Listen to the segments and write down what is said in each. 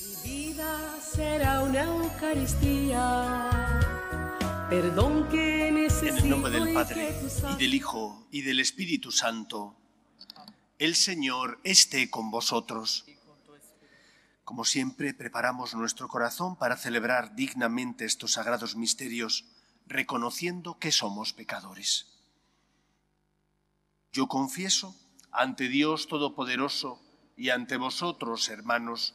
Mi vida será una Eucaristía. Perdón que necesito En el nombre del Padre, y del Hijo, y del Espíritu Santo, el Señor esté con vosotros. Como siempre, preparamos nuestro corazón para celebrar dignamente estos sagrados misterios, reconociendo que somos pecadores. Yo confieso ante Dios Todopoderoso y ante vosotros, hermanos,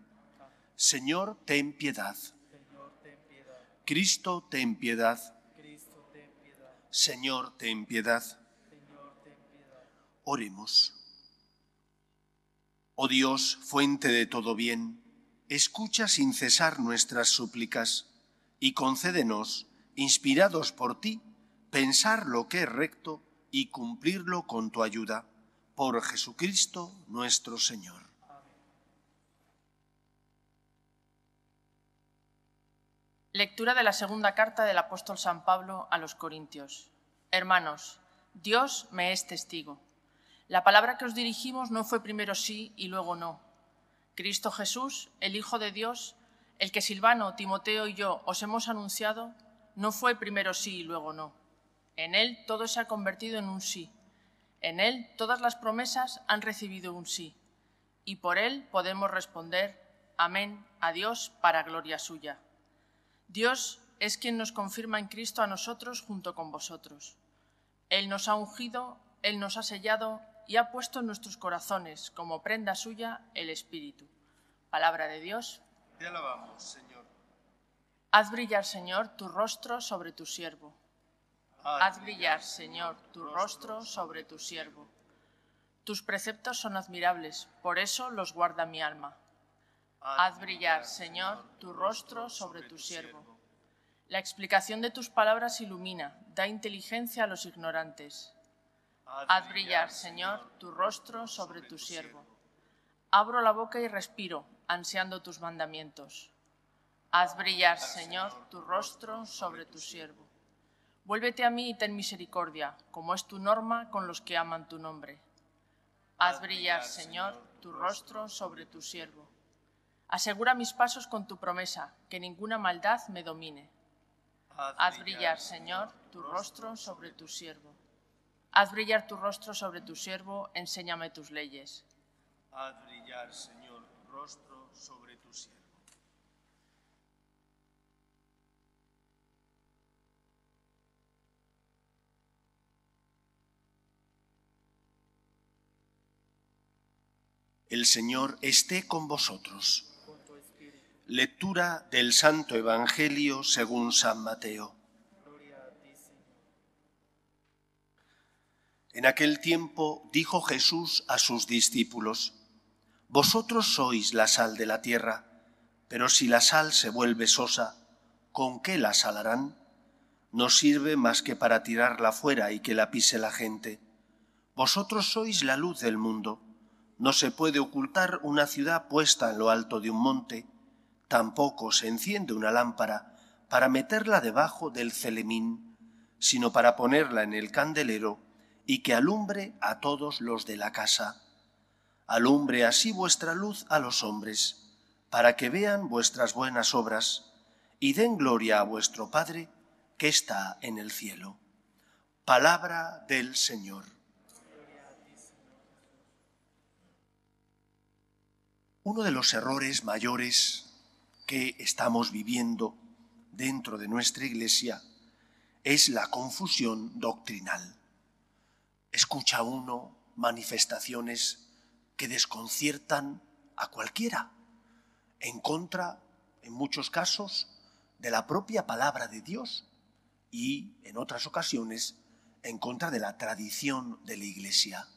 Señor, ten piedad. Cristo, ten piedad. Señor, ten piedad. Oremos. Oh Dios, fuente de todo bien, escucha sin cesar nuestras súplicas y concédenos, inspirados por ti, pensar lo que es recto y cumplirlo con tu ayuda. Por Jesucristo nuestro Señor. Lectura de la segunda carta del apóstol San Pablo a los Corintios. Hermanos, Dios me es testigo. La palabra que os dirigimos no fue primero sí y luego no. Cristo Jesús, el Hijo de Dios, el que Silvano, Timoteo y yo os hemos anunciado, no fue primero sí y luego no. En Él todo se ha convertido en un sí. En Él todas las promesas han recibido un sí. Y por Él podemos responder, amén, a Dios para gloria suya. Dios es quien nos confirma en Cristo a nosotros junto con vosotros. Él nos ha ungido, Él nos ha sellado y ha puesto en nuestros corazones como prenda suya el Espíritu. Palabra de Dios. Te alabamos, Señor. Haz brillar, Señor, tu rostro sobre tu siervo. Haz brillar, Señor, tu rostro sobre tu siervo. Tus preceptos son admirables, por eso los guarda mi alma. Haz brillar, Señor, tu rostro sobre tu siervo. La explicación de tus palabras ilumina, da inteligencia a los ignorantes. Haz brillar, Señor, tu rostro sobre tu siervo. Abro la boca y respiro, ansiando tus mandamientos. Haz brillar, Señor, tu rostro sobre tu siervo. Vuélvete a mí y ten misericordia, como es tu norma con los que aman tu nombre. Haz brillar, Señor, tu rostro sobre tu siervo. Asegura mis pasos con tu promesa, que ninguna maldad me domine. Haz brillar, Señor, tu rostro sobre tu siervo. Haz brillar tu rostro sobre tu siervo, enséñame tus leyes. Haz brillar, Señor, tu rostro sobre tu siervo. El Señor esté con vosotros. Lectura del Santo Evangelio según San Mateo. En aquel tiempo dijo Jesús a sus discípulos, Vosotros sois la sal de la tierra, pero si la sal se vuelve sosa, ¿con qué la salarán? No sirve más que para tirarla fuera y que la pise la gente. Vosotros sois la luz del mundo. No se puede ocultar una ciudad puesta en lo alto de un monte, tampoco se enciende una lámpara para meterla debajo del celemín, sino para ponerla en el candelero y que alumbre a todos los de la casa. Alumbre así vuestra luz a los hombres, para que vean vuestras buenas obras y den gloria a vuestro Padre que está en el cielo. Palabra del Señor. Uno de los errores mayores que estamos viviendo dentro de nuestra Iglesia es la confusión doctrinal. Escucha uno manifestaciones que desconciertan a cualquiera, en contra, en muchos casos, de la propia palabra de Dios y, en otras ocasiones, en contra de la tradición de la Iglesia.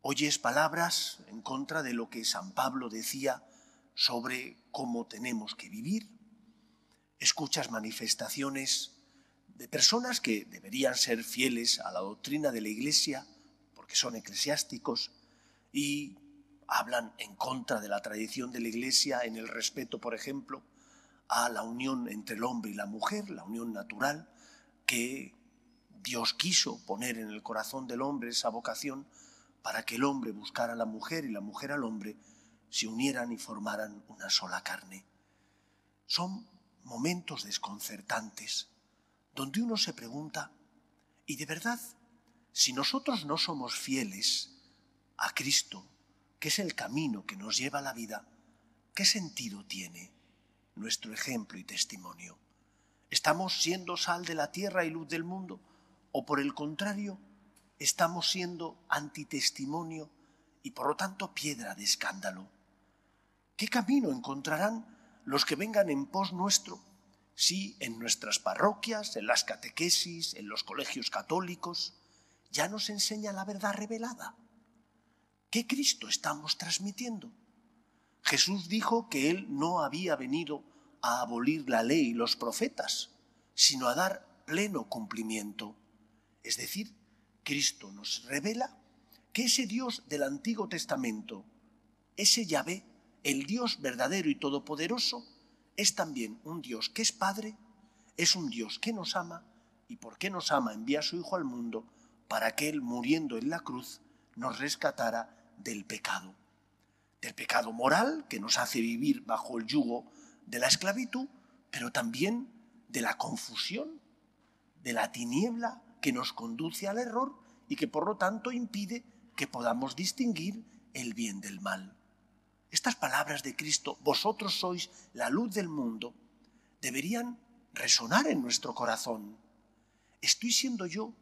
Oyes palabras en contra de lo que San Pablo decía sobre cómo tenemos que vivir, escuchas manifestaciones de personas que deberían ser fieles a la doctrina de la Iglesia, porque son eclesiásticos, y hablan en contra de la tradición de la Iglesia en el respeto, por ejemplo, a la unión entre el hombre y la mujer, la unión natural, que Dios quiso poner en el corazón del hombre esa vocación para que el hombre buscara a la mujer y la mujer al hombre se unieran y formaran una sola carne. Son momentos desconcertantes donde uno se pregunta, ¿y de verdad, si nosotros no somos fieles a Cristo, que es el camino que nos lleva a la vida, qué sentido tiene nuestro ejemplo y testimonio? ¿Estamos siendo sal de la tierra y luz del mundo? ¿O por el contrario, estamos siendo antitestimonio y por lo tanto piedra de escándalo? ¿Qué camino encontrarán los que vengan en pos nuestro si en nuestras parroquias, en las catequesis, en los colegios católicos, ya nos enseña la verdad revelada. ¿Qué Cristo estamos transmitiendo? Jesús dijo que Él no había venido a abolir la ley y los profetas, sino a dar pleno cumplimiento. Es decir, Cristo nos revela que ese Dios del Antiguo Testamento, ese Yahvé, el Dios verdadero y todopoderoso, es también un Dios que es Padre, es un Dios que nos ama y porque nos ama envía a su Hijo al mundo para que Él, muriendo en la cruz, nos rescatara del pecado. Del pecado moral que nos hace vivir bajo el yugo de la esclavitud, pero también de la confusión, de la tiniebla que nos conduce al error y que por lo tanto impide que podamos distinguir el bien del mal. Estas palabras de Cristo, vosotros sois la luz del mundo, deberían resonar en nuestro corazón. ¿Estoy siendo yo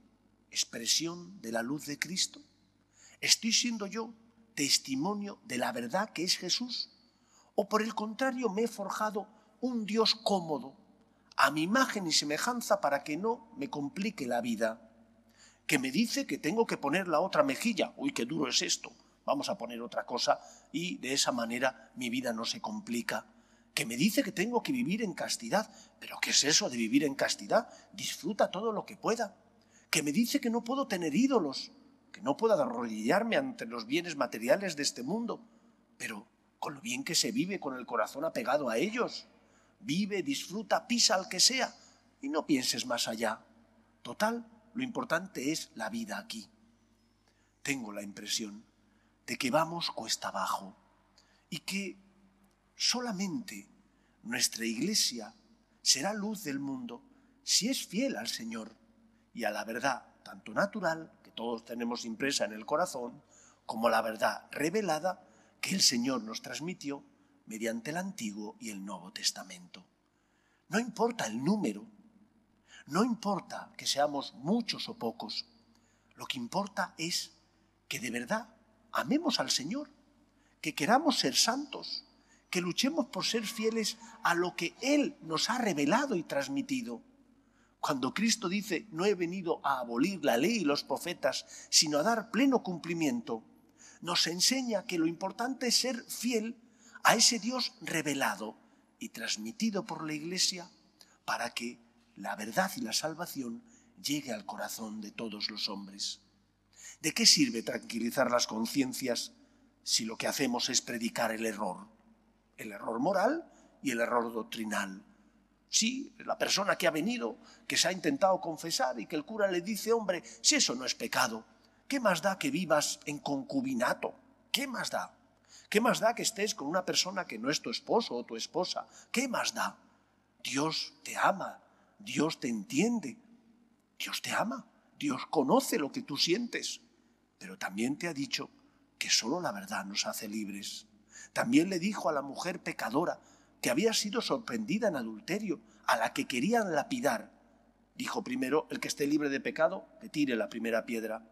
expresión de la luz de Cristo? ¿Estoy siendo yo testimonio de la verdad que es Jesús? ¿O por el contrario me he forjado un Dios cómodo, a mi imagen y semejanza para que no me complique la vida? Que me dice que tengo que poner la otra mejilla. Uy, qué duro es esto vamos a poner otra cosa y de esa manera mi vida no se complica. Que me dice que tengo que vivir en castidad, pero ¿qué es eso de vivir en castidad? Disfruta todo lo que pueda. Que me dice que no puedo tener ídolos, que no puedo arrodillarme ante los bienes materiales de este mundo, pero con lo bien que se vive con el corazón apegado a ellos. Vive, disfruta, pisa al que sea y no pienses más allá. Total, lo importante es la vida aquí. Tengo la impresión de que vamos cuesta abajo y que solamente nuestra iglesia será luz del mundo si es fiel al Señor y a la verdad, tanto natural, que todos tenemos impresa en el corazón, como la verdad revelada que el Señor nos transmitió mediante el Antiguo y el Nuevo Testamento. No importa el número, no importa que seamos muchos o pocos, lo que importa es que de verdad amemos al Señor, que queramos ser santos, que luchemos por ser fieles a lo que Él nos ha revelado y transmitido. Cuando Cristo dice, no he venido a abolir la ley y los profetas, sino a dar pleno cumplimiento, nos enseña que lo importante es ser fiel a ese Dios revelado y transmitido por la Iglesia para que la verdad y la salvación llegue al corazón de todos los hombres. ¿De qué sirve tranquilizar las conciencias si lo que hacemos es predicar el error? El error moral y el error doctrinal. Sí, la persona que ha venido, que se ha intentado confesar y que el cura le dice, hombre, si eso no es pecado, ¿qué más da que vivas en concubinato? ¿Qué más da? ¿Qué más da que estés con una persona que no es tu esposo o tu esposa? ¿Qué más da? Dios te ama, Dios te entiende, Dios te ama, Dios conoce lo que tú sientes pero también te ha dicho que solo la verdad nos hace libres. También le dijo a la mujer pecadora que había sido sorprendida en adulterio, a la que querían lapidar. Dijo primero, el que esté libre de pecado, que tire la primera piedra.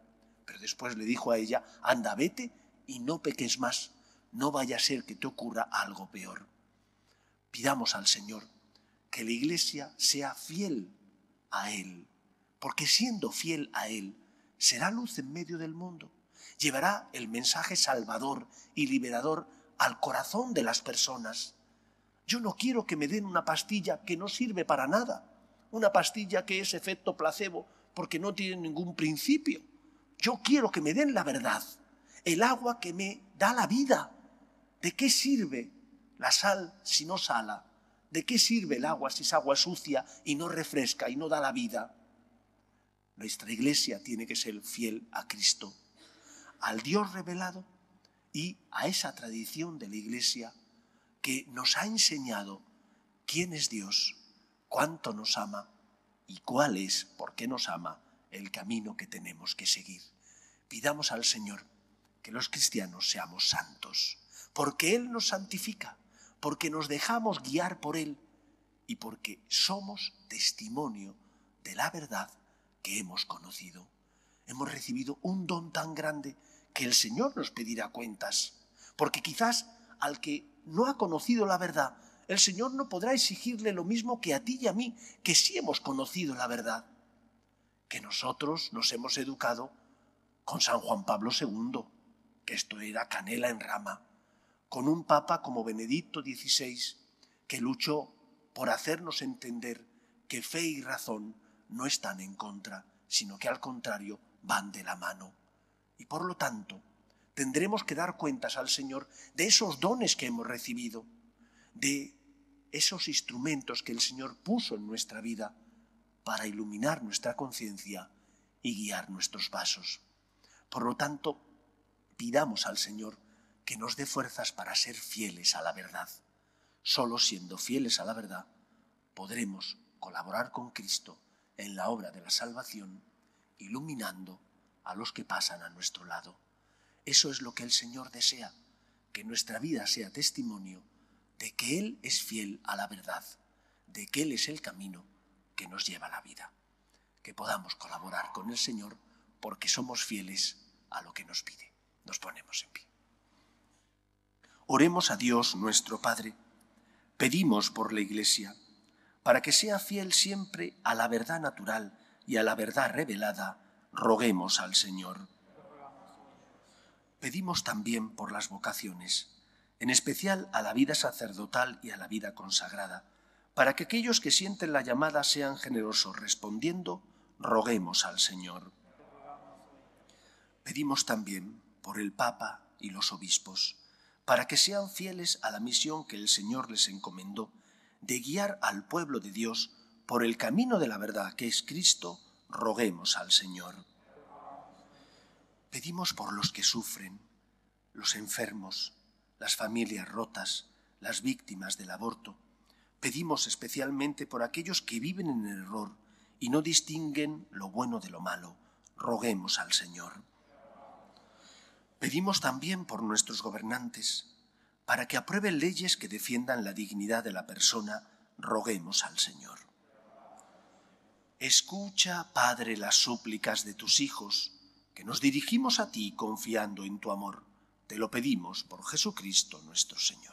Pero después le dijo a ella, anda, vete y no peques más, no vaya a ser que te ocurra algo peor. Pidamos al Señor que la Iglesia sea fiel a Él, porque siendo fiel a Él, será luz en medio del mundo. Llevará el mensaje salvador y liberador al corazón de las personas. Yo no quiero que me den una pastilla que no sirve para nada, una pastilla que es efecto placebo porque no tiene ningún principio. Yo quiero que me den la verdad, el agua que me da la vida. ¿De qué sirve la sal si no sala? ¿De qué sirve el agua si es agua sucia y no refresca y no da la vida? Nuestra iglesia tiene que ser fiel a Cristo, al Dios revelado y a esa tradición de la iglesia que nos ha enseñado quién es Dios, cuánto nos ama y cuál es, por qué nos ama, el camino que tenemos que seguir. Pidamos al Señor que los cristianos seamos santos, porque Él nos santifica, porque nos dejamos guiar por Él y porque somos testimonio de la verdad que hemos conocido. Hemos recibido un don tan grande que el Señor nos pedirá cuentas, porque quizás al que no ha conocido la verdad, el Señor no podrá exigirle lo mismo que a ti y a mí, que sí hemos conocido la verdad, que nosotros nos hemos educado con San Juan Pablo II, que esto era canela en rama, con un papa como Benedicto XVI, que luchó por hacernos entender que fe y razón no están en contra, sino que al contrario van de la mano. Y por lo tanto, tendremos que dar cuentas al Señor de esos dones que hemos recibido, de esos instrumentos que el Señor puso en nuestra vida para iluminar nuestra conciencia y guiar nuestros pasos. Por lo tanto, pidamos al Señor que nos dé fuerzas para ser fieles a la verdad. Solo siendo fieles a la verdad podremos colaborar con Cristo en la obra de la salvación, iluminando a los que pasan a nuestro lado. Eso es lo que el Señor desea, que nuestra vida sea testimonio de que Él es fiel a la verdad, de que Él es el camino que nos lleva a la vida. Que podamos colaborar con el Señor porque somos fieles a lo que nos pide. Nos ponemos en pie. Oremos a Dios nuestro Padre. Pedimos por la Iglesia para que sea fiel siempre a la verdad natural y a la verdad revelada. Roguemos al Señor. Pedimos también por las vocaciones, en especial a la vida sacerdotal y a la vida consagrada, para que aquellos que sienten la llamada sean generosos respondiendo, roguemos al Señor. Pedimos también por el Papa y los obispos, para que sean fieles a la misión que el Señor les encomendó de guiar al pueblo de Dios por el camino de la verdad que es Cristo, roguemos al Señor. Pedimos por los que sufren, los enfermos, las familias rotas, las víctimas del aborto. Pedimos especialmente por aquellos que viven en el error y no distinguen lo bueno de lo malo. Roguemos al Señor. Pedimos también por nuestros gobernantes, para que aprueben leyes que defiendan la dignidad de la persona. Roguemos al Señor. Escucha, Padre, las súplicas de tus hijos que nos dirigimos a ti confiando en tu amor. Te lo pedimos por Jesucristo nuestro Señor.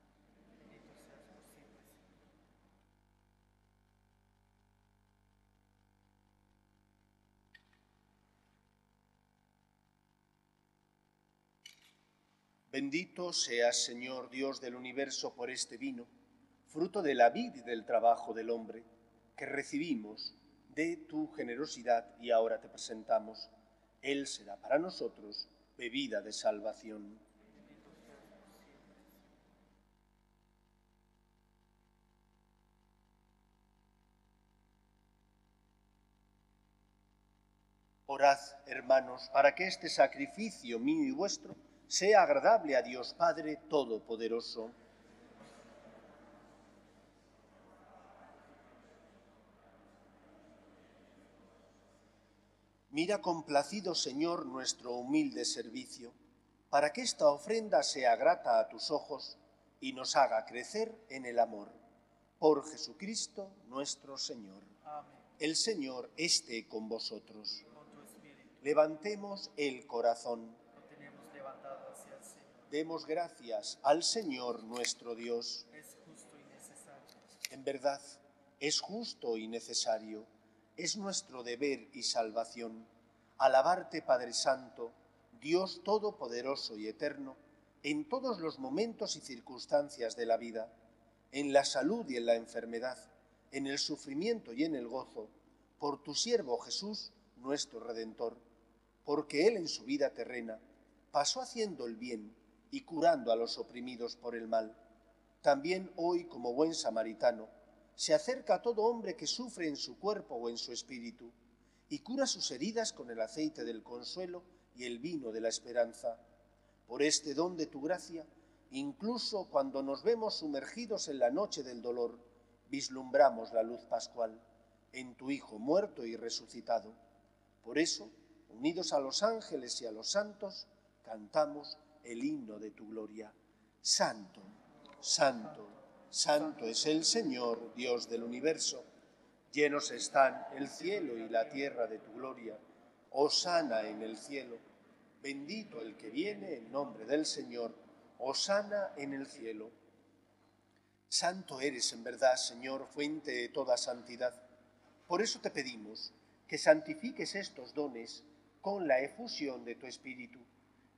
Bendito seas, Señor Dios del universo, por este vino, fruto de la vid y del trabajo del hombre, que recibimos de tu generosidad y ahora te presentamos. Él será para nosotros bebida de salvación. Orad, hermanos, para que este sacrificio mío y vuestro sea agradable a Dios Padre Todopoderoso. Mira complacido, Señor, nuestro humilde servicio, para que esta ofrenda sea grata a tus ojos y nos haga crecer en el amor. Por Jesucristo nuestro Señor. Amén. El Señor esté con vosotros. Levantemos el corazón. Demos gracias al Señor nuestro Dios. En verdad, es justo y necesario. Es nuestro deber y salvación. Alabarte, Padre Santo, Dios Todopoderoso y Eterno, en todos los momentos y circunstancias de la vida, en la salud y en la enfermedad, en el sufrimiento y en el gozo, por tu siervo Jesús, nuestro Redentor, porque Él en su vida terrena pasó haciendo el bien y curando a los oprimidos por el mal. También hoy, como buen samaritano, se acerca a todo hombre que sufre en su cuerpo o en su espíritu, y cura sus heridas con el aceite del consuelo y el vino de la esperanza. Por este don de tu gracia, incluso cuando nos vemos sumergidos en la noche del dolor, vislumbramos la luz pascual en tu Hijo muerto y resucitado. Por eso, unidos a los ángeles y a los santos, cantamos el himno de tu gloria. Santo, santo Santo es el Señor, Dios del universo. Llenos están el cielo y la tierra de tu gloria. Osana en el cielo. Bendito el que viene en nombre del Señor. Osana en el cielo. Santo eres en verdad, Señor, fuente de toda santidad. Por eso te pedimos que santifiques estos dones con la efusión de tu Espíritu,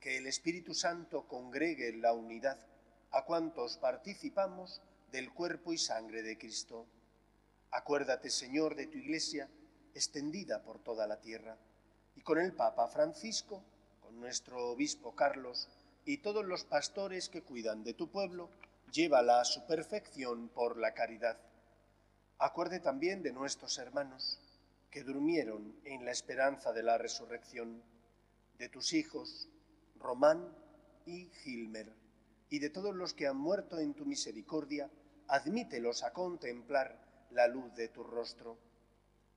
que el Espíritu Santo congregue en la unidad a cuantos participamos del cuerpo y sangre de Cristo. Acuérdate, Señor, de tu Iglesia extendida por toda la tierra, y con el Papa Francisco, con nuestro Obispo Carlos y todos los pastores que cuidan de tu pueblo, llévala a su perfección por la caridad. Acuerde también de nuestros hermanos que durmieron en la esperanza de la resurrección, de tus hijos, Román y Gilmer, y de todos los que han muerto en tu misericordia, admítelos a contemplar la luz de tu rostro.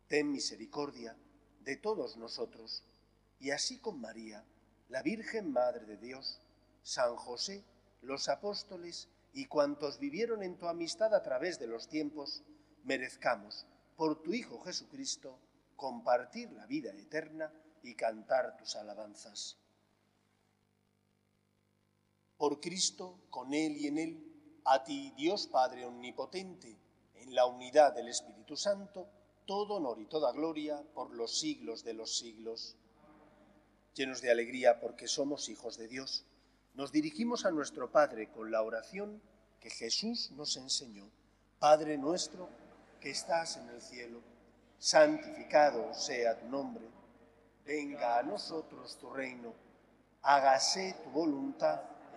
Ten misericordia de todos nosotros, y así con María, la Virgen Madre de Dios, San José, los apóstoles y cuantos vivieron en tu amistad a través de los tiempos, merezcamos, por tu Hijo Jesucristo, compartir la vida eterna y cantar tus alabanzas por Cristo, con Él y en Él, a ti, Dios Padre Omnipotente, en la unidad del Espíritu Santo, todo honor y toda gloria por los siglos de los siglos. Llenos de alegría porque somos hijos de Dios, nos dirigimos a nuestro Padre con la oración que Jesús nos enseñó. Padre nuestro que estás en el cielo, santificado sea tu nombre, venga a nosotros tu reino, hágase tu voluntad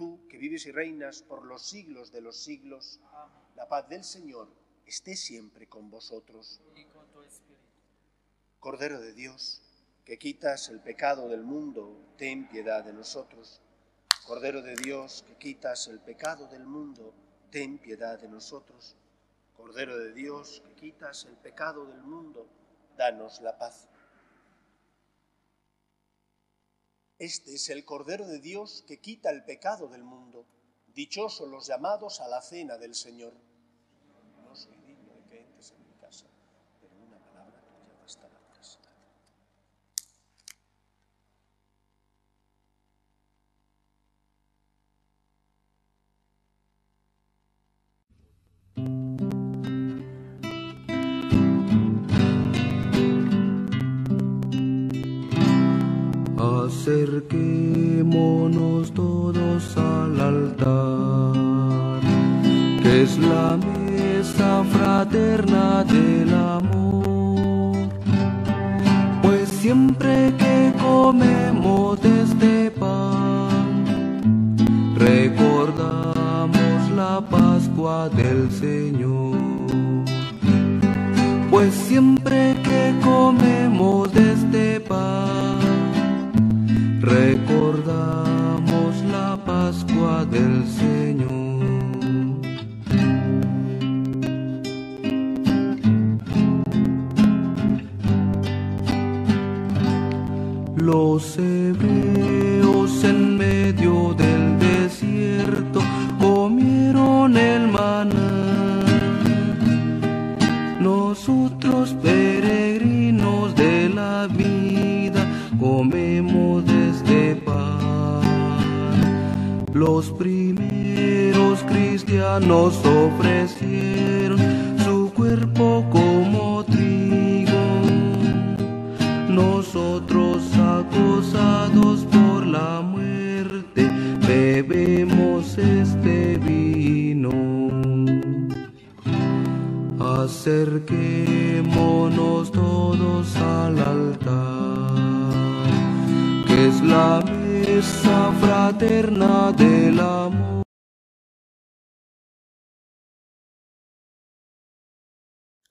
Tú, que vives y reinas por los siglos de los siglos, la paz del Señor esté siempre con vosotros. Cordero de Dios, que quitas el pecado del mundo, ten piedad de nosotros. Cordero de Dios, que quitas el pecado del mundo, ten piedad de nosotros. Cordero de Dios, que quitas el pecado del mundo, danos la paz. Este es el Cordero de Dios que quita el pecado del mundo. Dichosos los llamados a la cena del Señor. Acerquémonos todos al altar, que es la mesa fraterna del amor. Pues siempre que comemos de este pan, recordamos la Pascua del Señor. Pues siempre que comemos de este pan, recordamos la Pascua del Señor. Cristianos ofrecieron su cuerpo como trigo. Nosotros acosados por la muerte bebemos este vino. Acerquémonos todos al altar, que es la mesa fraterna del amor.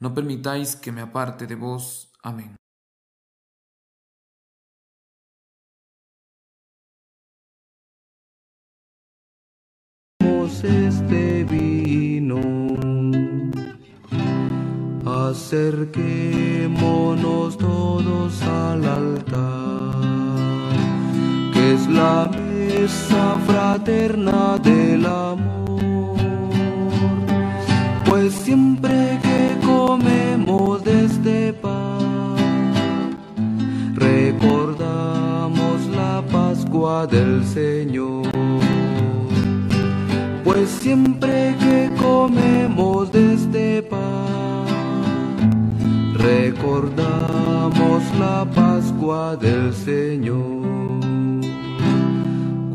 no permitáis que me aparte de vos. Amén. este vino. Acerquémonos todos al altar, que es la mesa fraterna del amor. Pues siempre comemos de este pan, recordamos la Pascua del Señor pues siempre que comemos de este pan, recordamos la Pascua del Señor.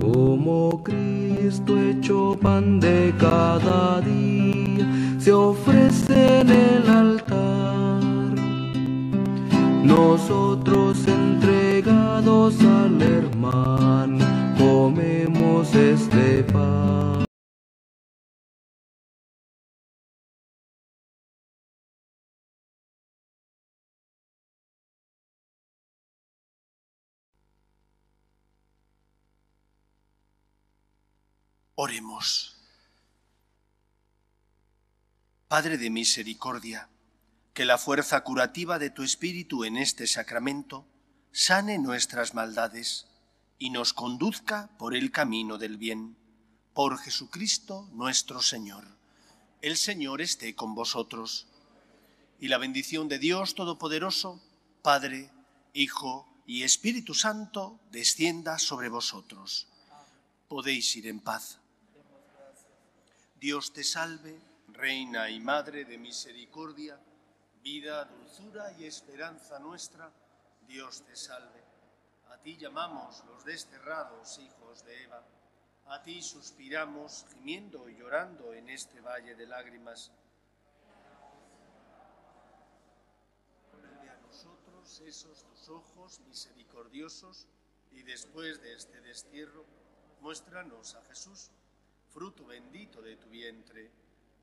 Como Cristo hecho pan de cada día se ofrece el altar. Nosotros entregados al hermano comemos este pan. Oremos. Padre de misericordia, que la fuerza curativa de tu Espíritu en este sacramento sane nuestras maldades y nos conduzca por el camino del bien. Por Jesucristo nuestro Señor. El Señor esté con vosotros. Y la bendición de Dios Todopoderoso, Padre, Hijo y Espíritu Santo, descienda sobre vosotros. Podéis ir en paz. Dios te salve, Reina y Madre de Misericordia, vida, dulzura y esperanza nuestra, Dios te salve. A ti llamamos los desterrados hijos de Eva, a ti suspiramos gimiendo y llorando en este valle de lágrimas. Vuelve a nosotros esos tus ojos misericordiosos y después de este destierro, muéstranos a Jesús fruto bendito de tu vientre,